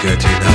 The people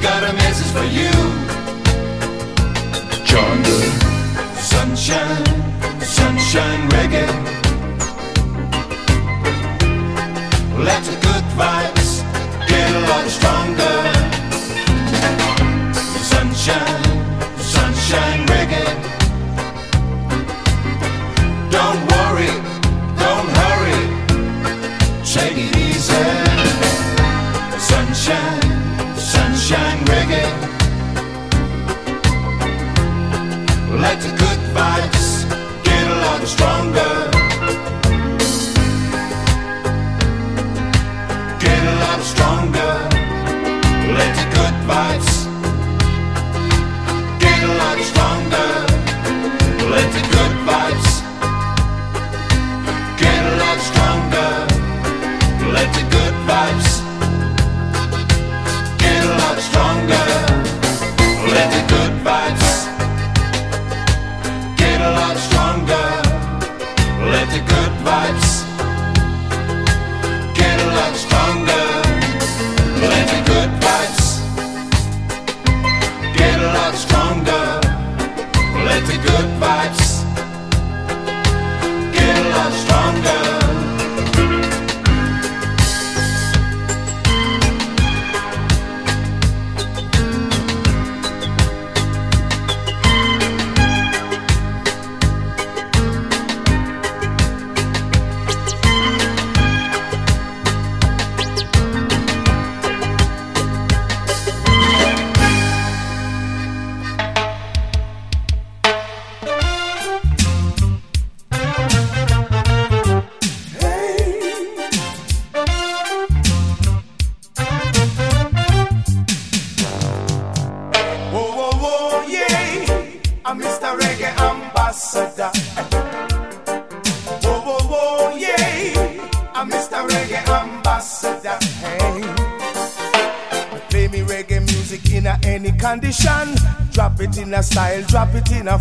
Got a message for you. John. the sunshine, sunshine reggae. Let the good vibes get a lot stronger.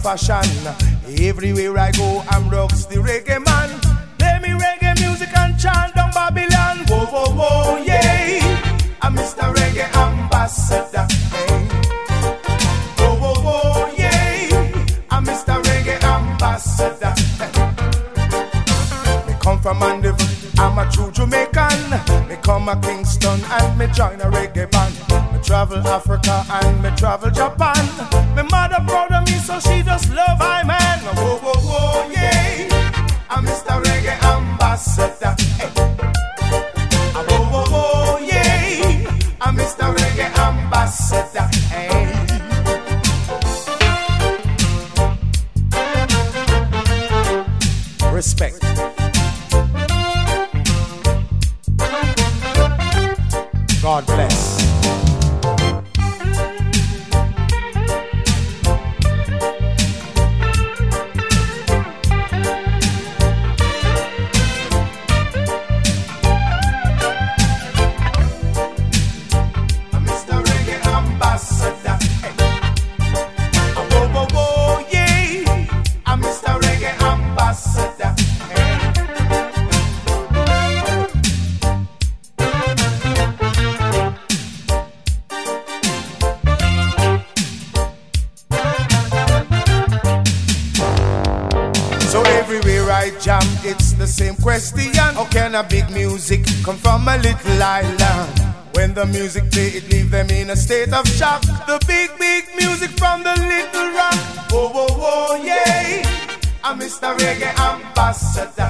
Everywhere I go, I'm rocks the reggae man. Play me reggae music and chant down Babylon. Whoa, whoa, whoa, yeah. I'm Mr. Reggae Ambassador. Hey. Whoa, whoa, whoa, yeah. I'm Mr. Reggae Ambassador. Me come from Mandeville, I'm a true Jamaican. Me come a Kingston and me join a reggae band. Me travel Africa and me travel Japan. My mother proud of me, so she just love I man. Whoa, whoa, the music play, it leave them in a state of shock. The big, big music from the little rock. Whoa, whoa, whoa, yeah. I'm Mr. Reggae Ambassador.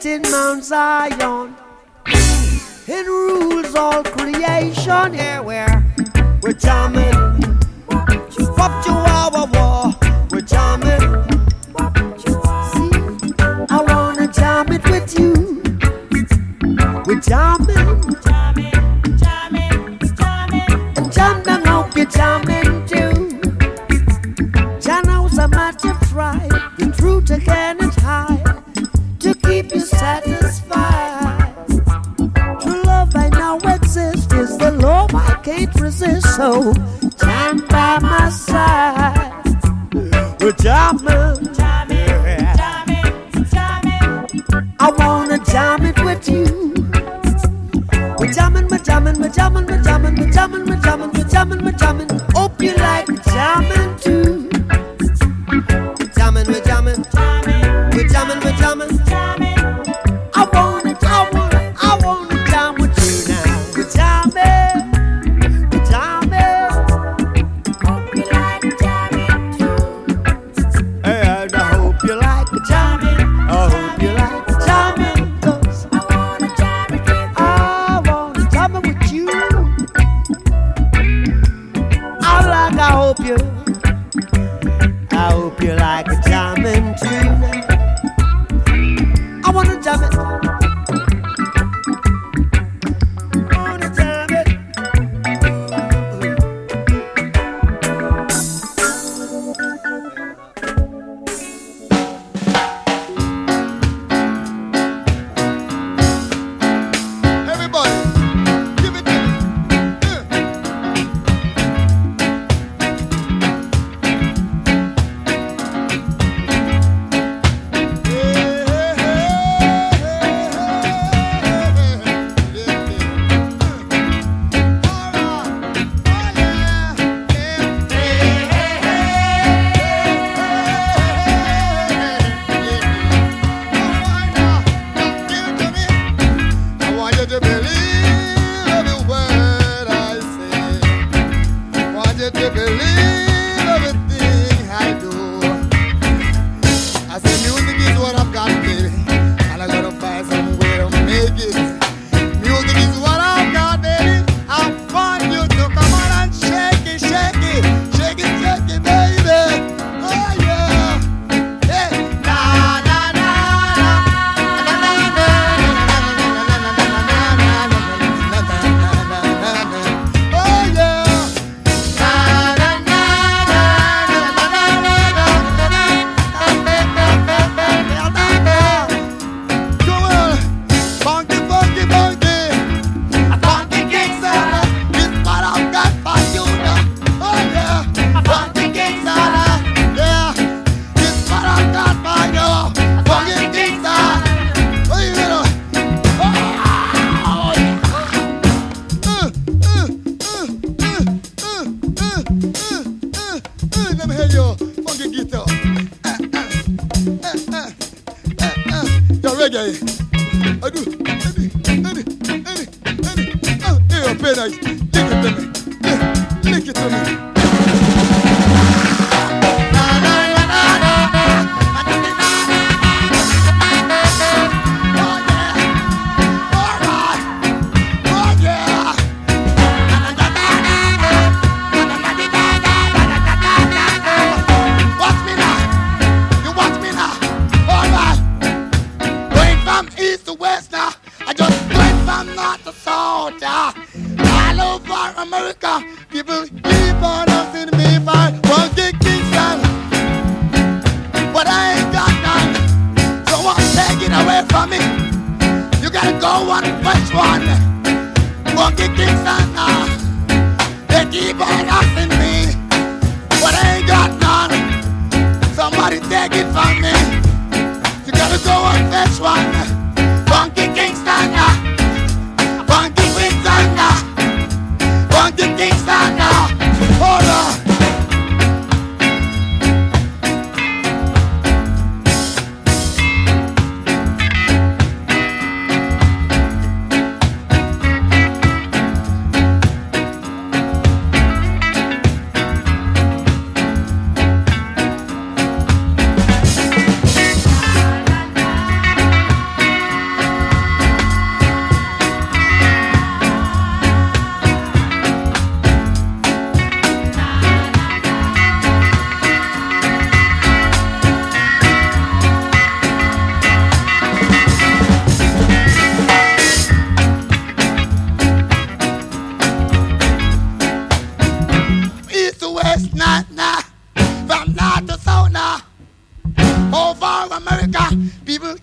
set in Mount Zion. It rules all creation. Yeah, we're, we're jamming. Pop Chihuahua war. We're jamming. See, I wanna jam it with you. We're jamming. Jamming, jamming, jamming. And jam them out, you're jamming. keep you satisfied. True love I now exist is the love I can't resist. So stand by my side. We're jamming. I wanna jam it with you. We jammin', we jammin', we jammin', we jammin', we jammin', we jammin', we jammin', we jammin'. Hope you like jammin' too. People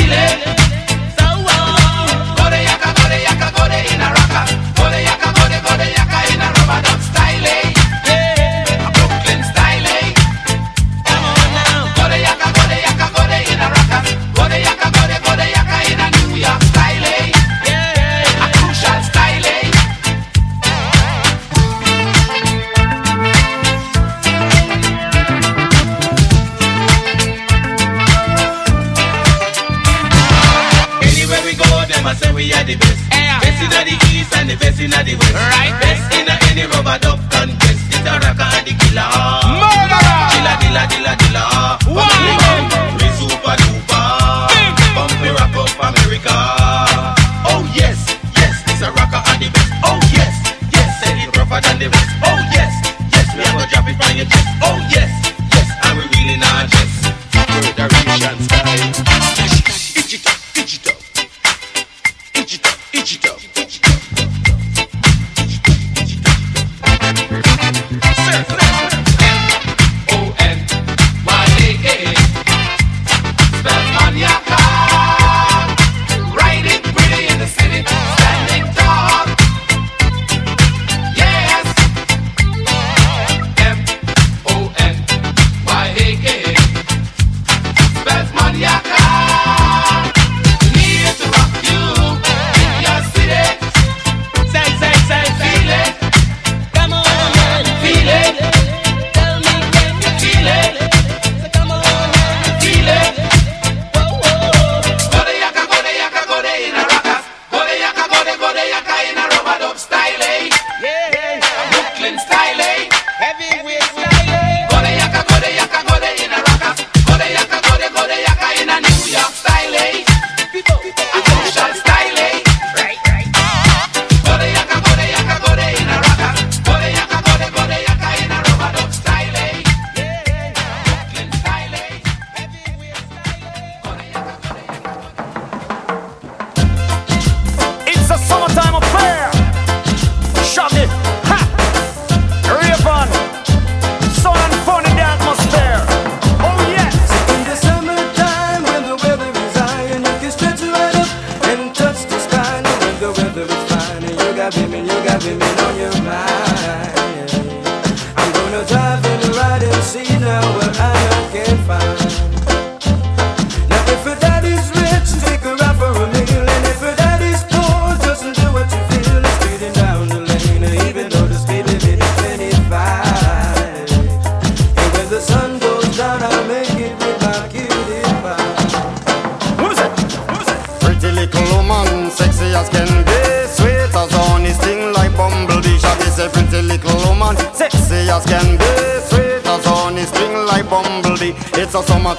and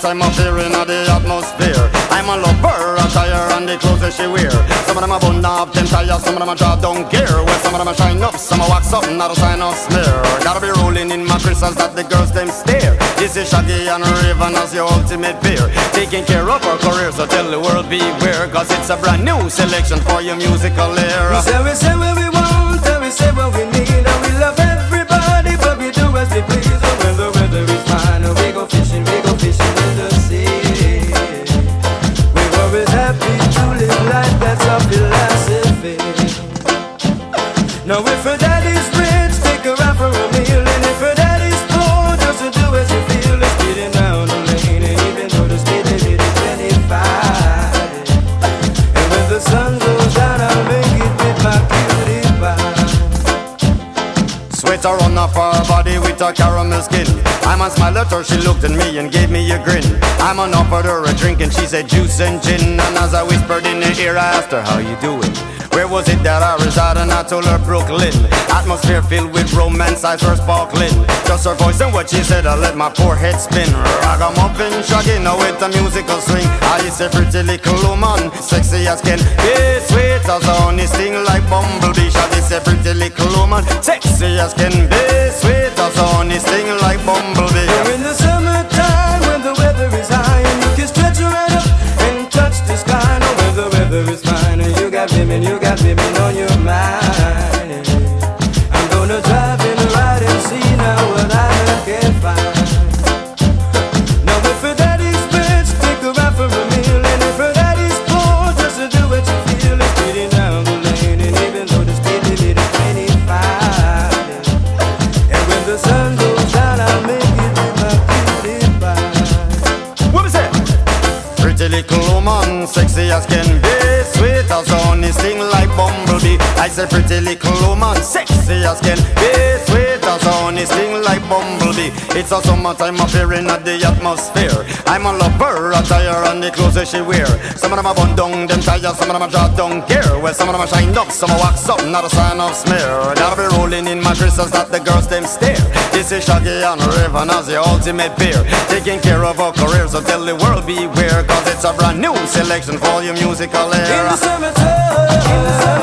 It's a affair in the atmosphere. I'm a lover, attire and the clothes that she wear. Some of them are bun up, them tires, some of them are drop down gear. Well, some of them are shine up, some are wax up, not a sign of smear. Gotta be rolling in my crystals that the girls them stare. This is Shaggy and Rayvon as your ultimate peer. Taking care of our career, so tell the world beware. Cause it's a brand new selection for your musical era. We say, we say we her caramel skin. I'm on smile at her, she looked at me and gave me a grin. I'm on offered her a drink and she said juice and gin. And as I whispered in her ear, I asked her how you doing. Where was it that I reside? And I told her Brooklyn. Atmosphere filled with romance, eyes were sparkling. Just her voice and what she said, I let my poor head spin. Ragamuffin, shaggy, now with a musical swing. I is a pretty little woman, sexy as can be, sweet as honey, sting like bumblebee. Shaggy is a pretty little woman, sexy as can be, sweet as honey, sting like bumblebee. We're in the summertime when the weather is high and you can stretch right up and touch the sky. Got women, you got women on your mind. Sting like bumblebee. I said pretty little woman, sexy as can be, sweet as honey, sting like bumblebee. It's a summertime affair in the atmosphere. I'm a lover, attire and the clothes that she wear. Some of them are bun down, them tires, some of them are drop down gear. Well, some of them are shined up, some are wax up, not a sign of smear. Gotta be rolling in my crystals that the girls them stare. This is Shaggy and Rayvon as the ultimate peer. Taking care of our careers, so tell the world beware. Cause it's a brand new selection for your musical era. in the summertime,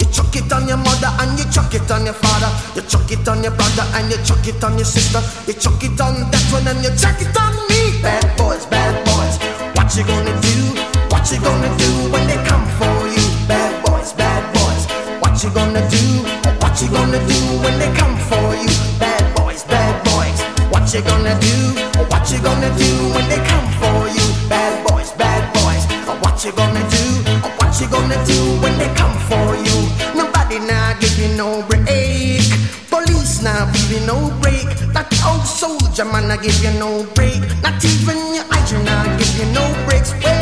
chuck it on your mother and you chuck it on your father, you chuck it on your brother and you chuck it on your sister, you chuck it on that one and you chuck it on me. Bad boys, bad boys, what you gonna do? What you gonna do when they come for you? Bad boys, bad boys, what you gonna do? What you gonna do when they come for you? Bad boys, bad boys, what you gonna do? What you gonna do when they come for you? Bad boys, bad boys, what you gonna do? What you gonna do when they come no break. Police now give you no break. That old soldier man I give you no break. Not even your eyes now give you no breaks. Well,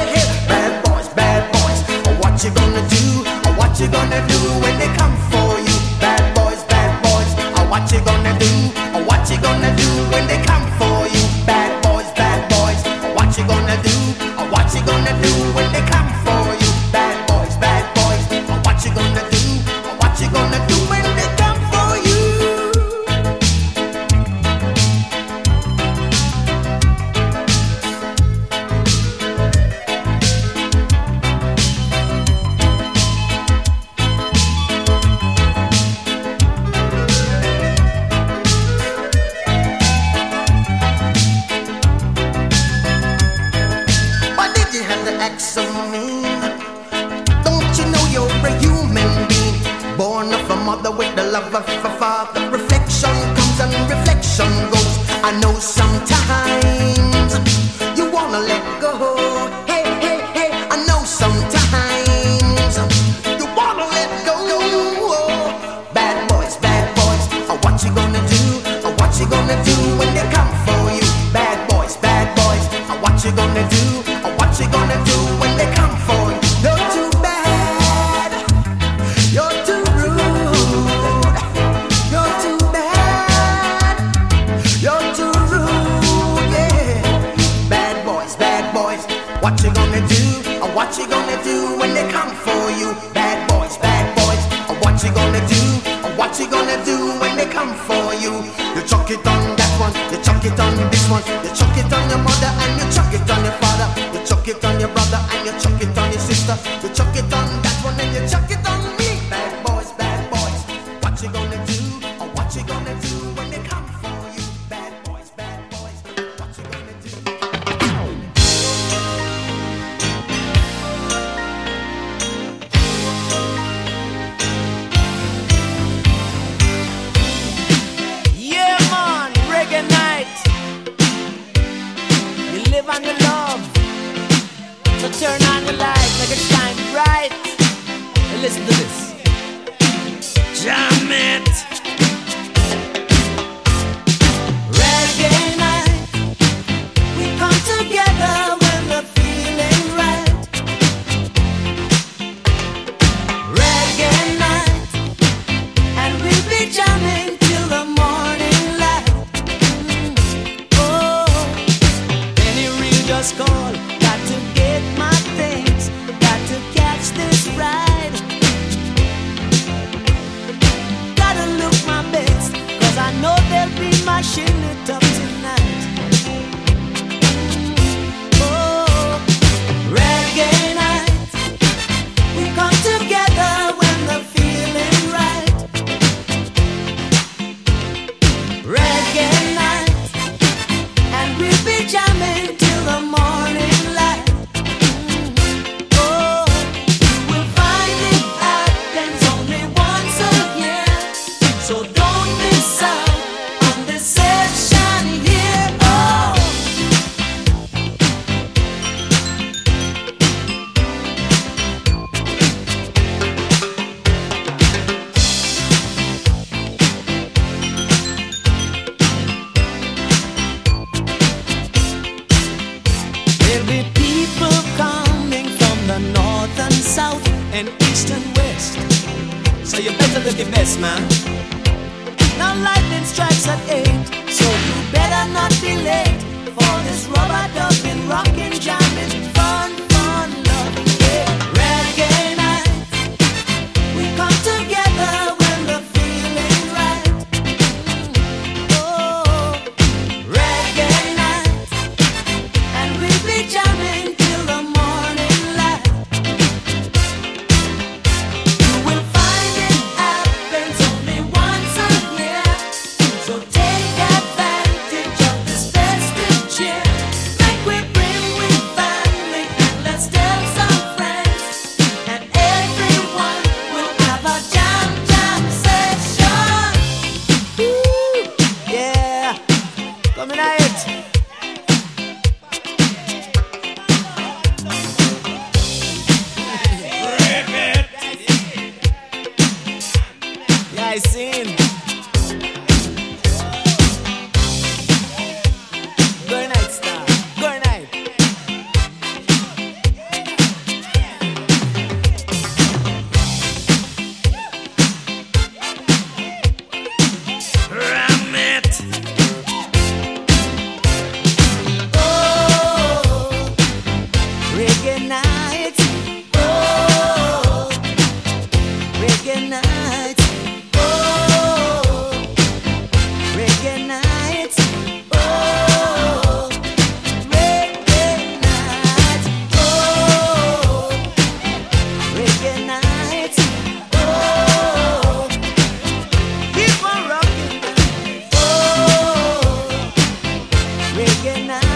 again.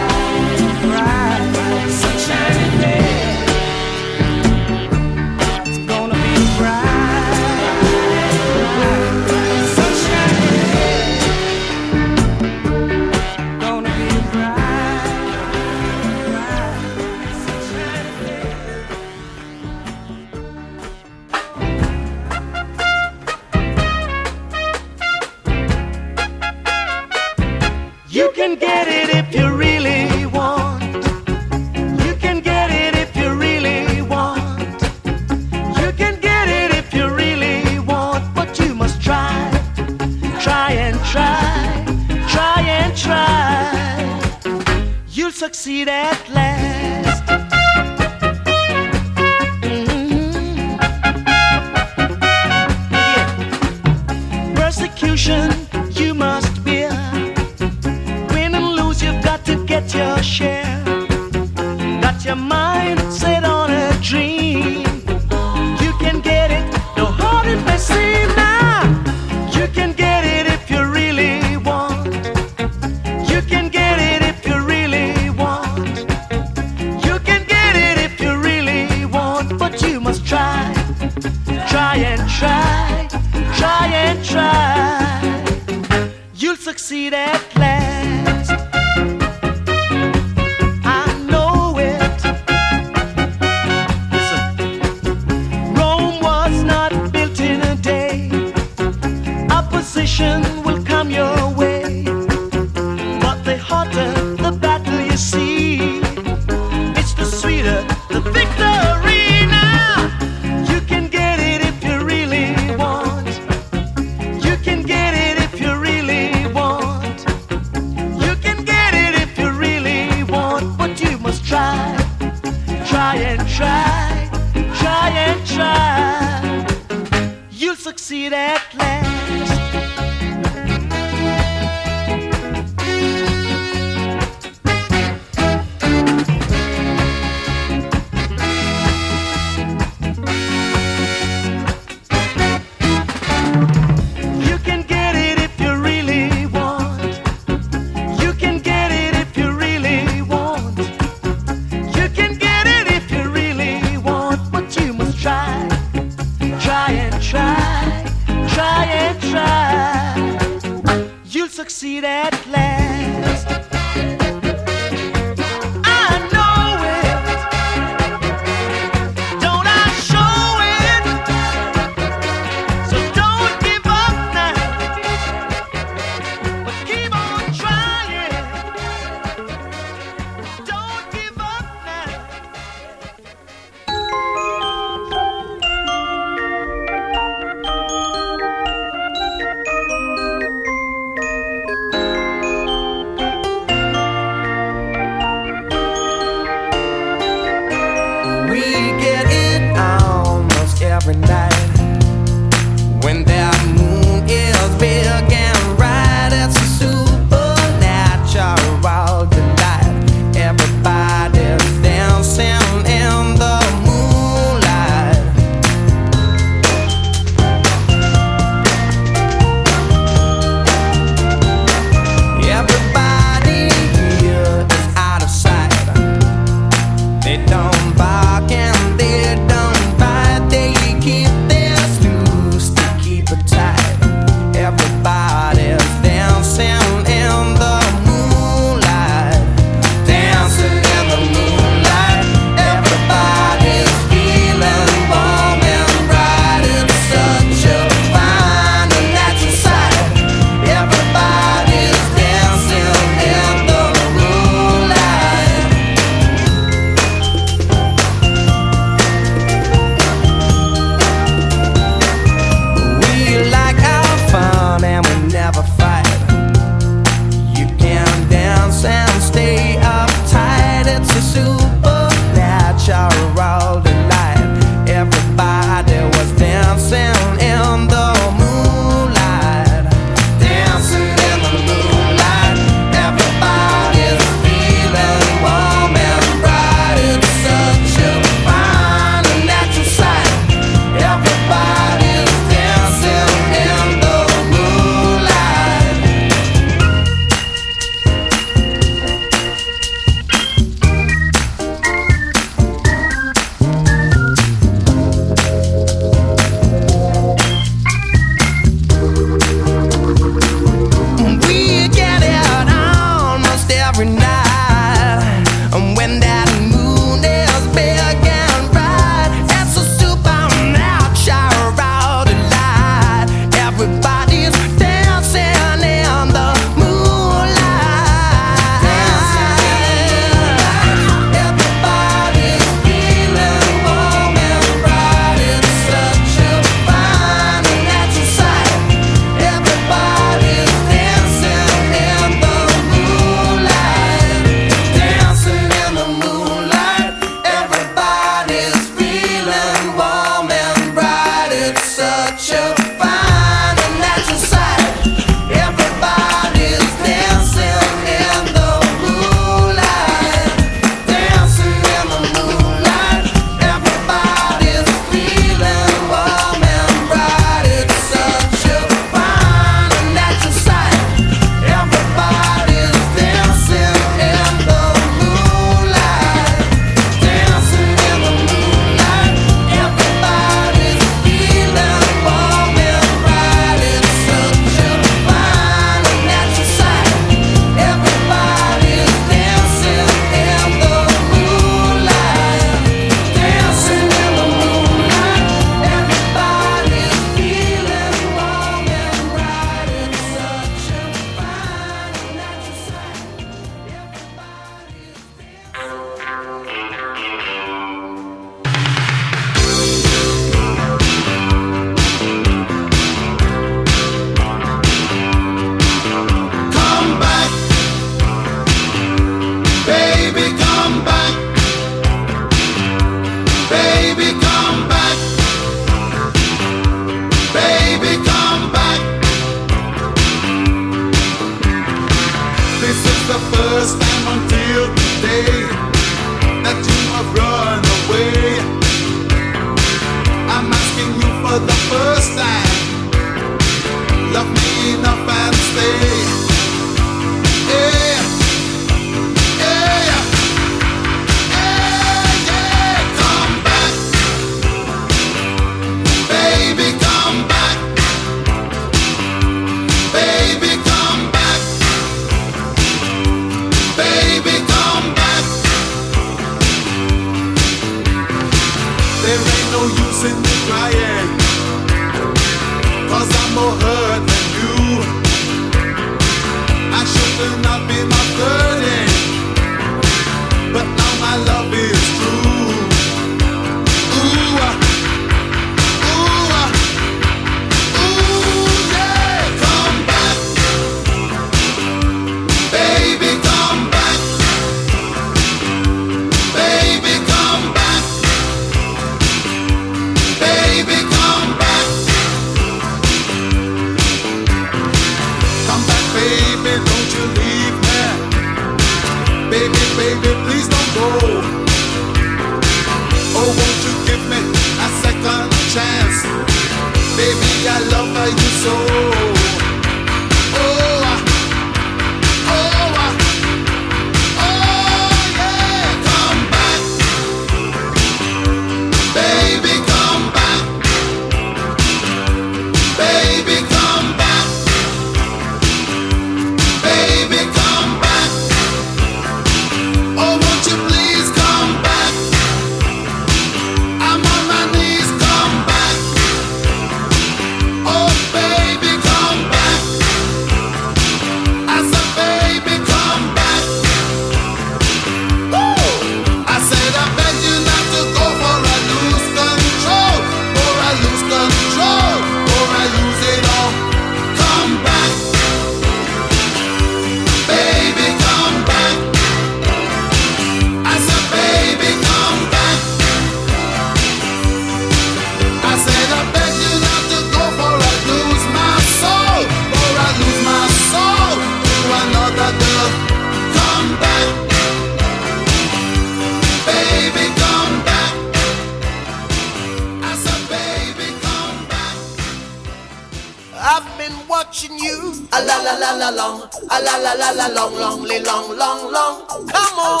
I've been watching you. A la la la la long, a la la la la long, long, long, long, long. Come on.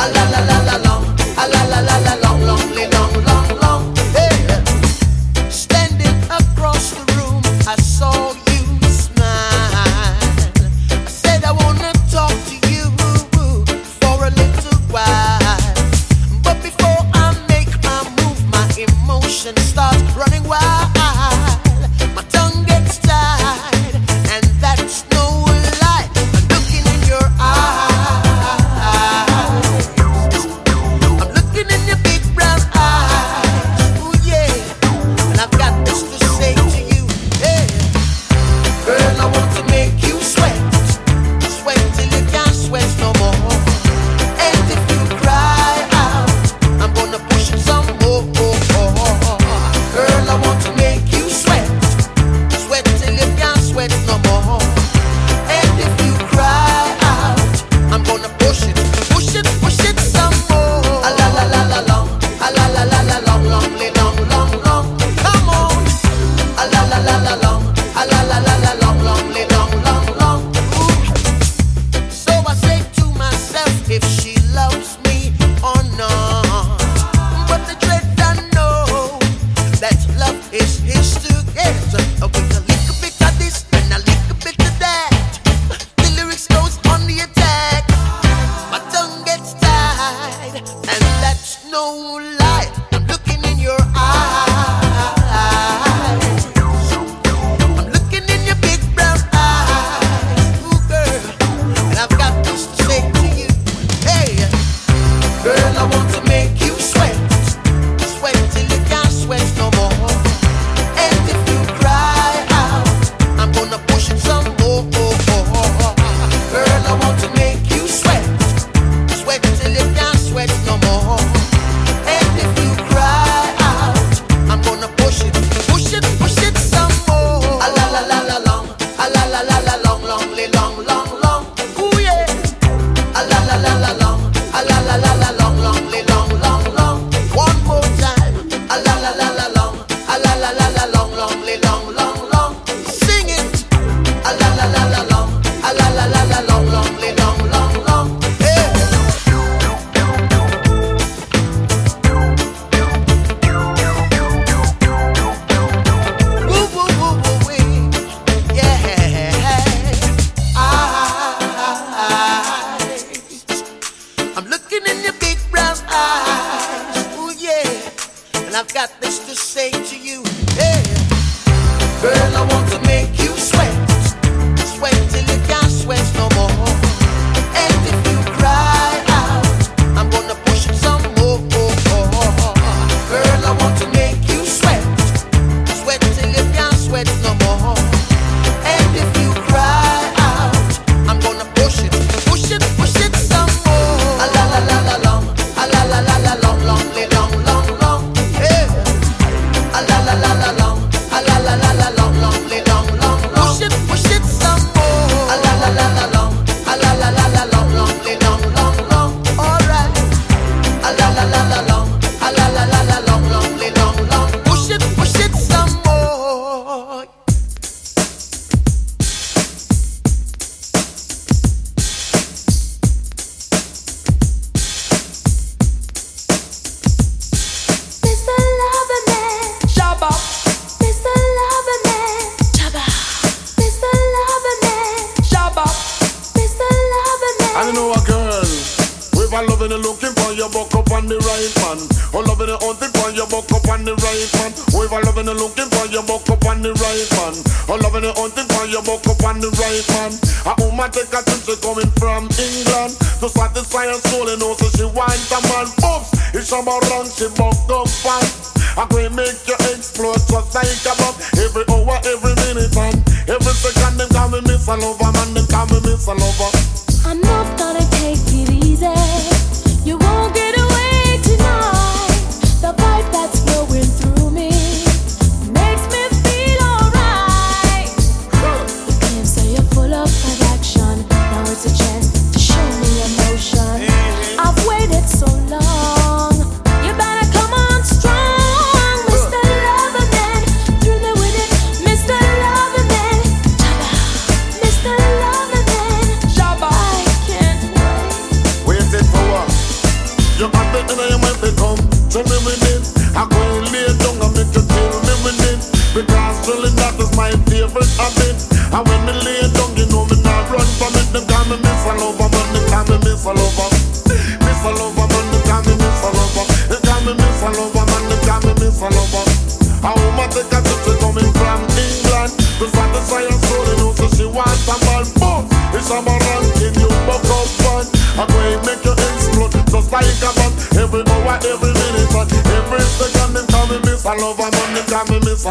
A la la la la long, a la la la la long, long, long, long.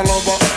Call me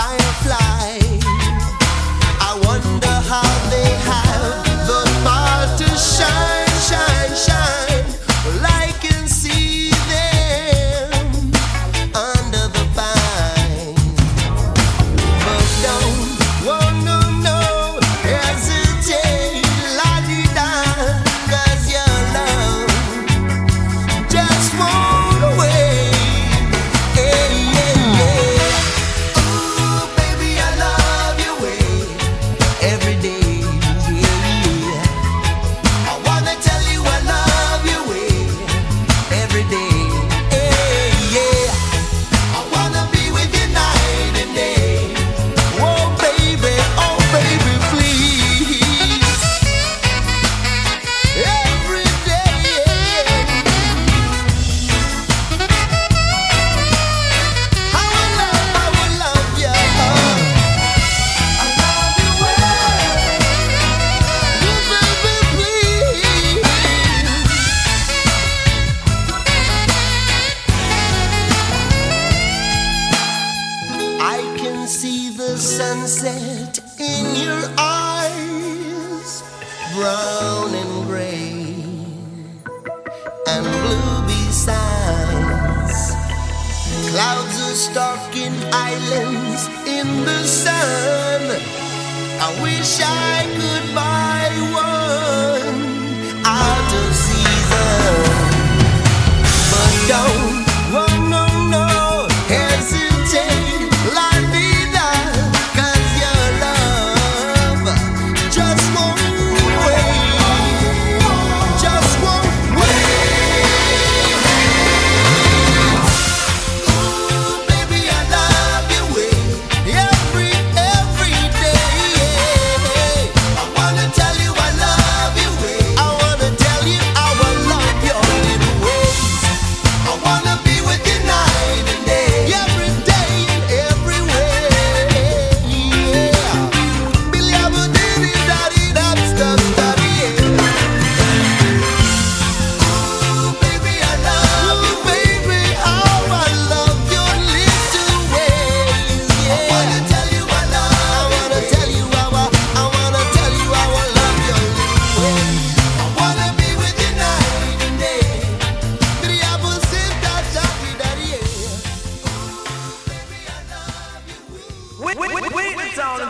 firefly.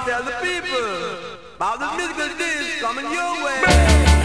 tell the people about the musical things coming your way.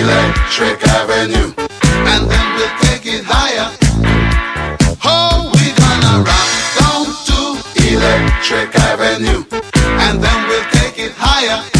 Electric Avenue. And then we'll take it higher. Oh, we gonna rock down to Electric Avenue. And then we'll take it higher.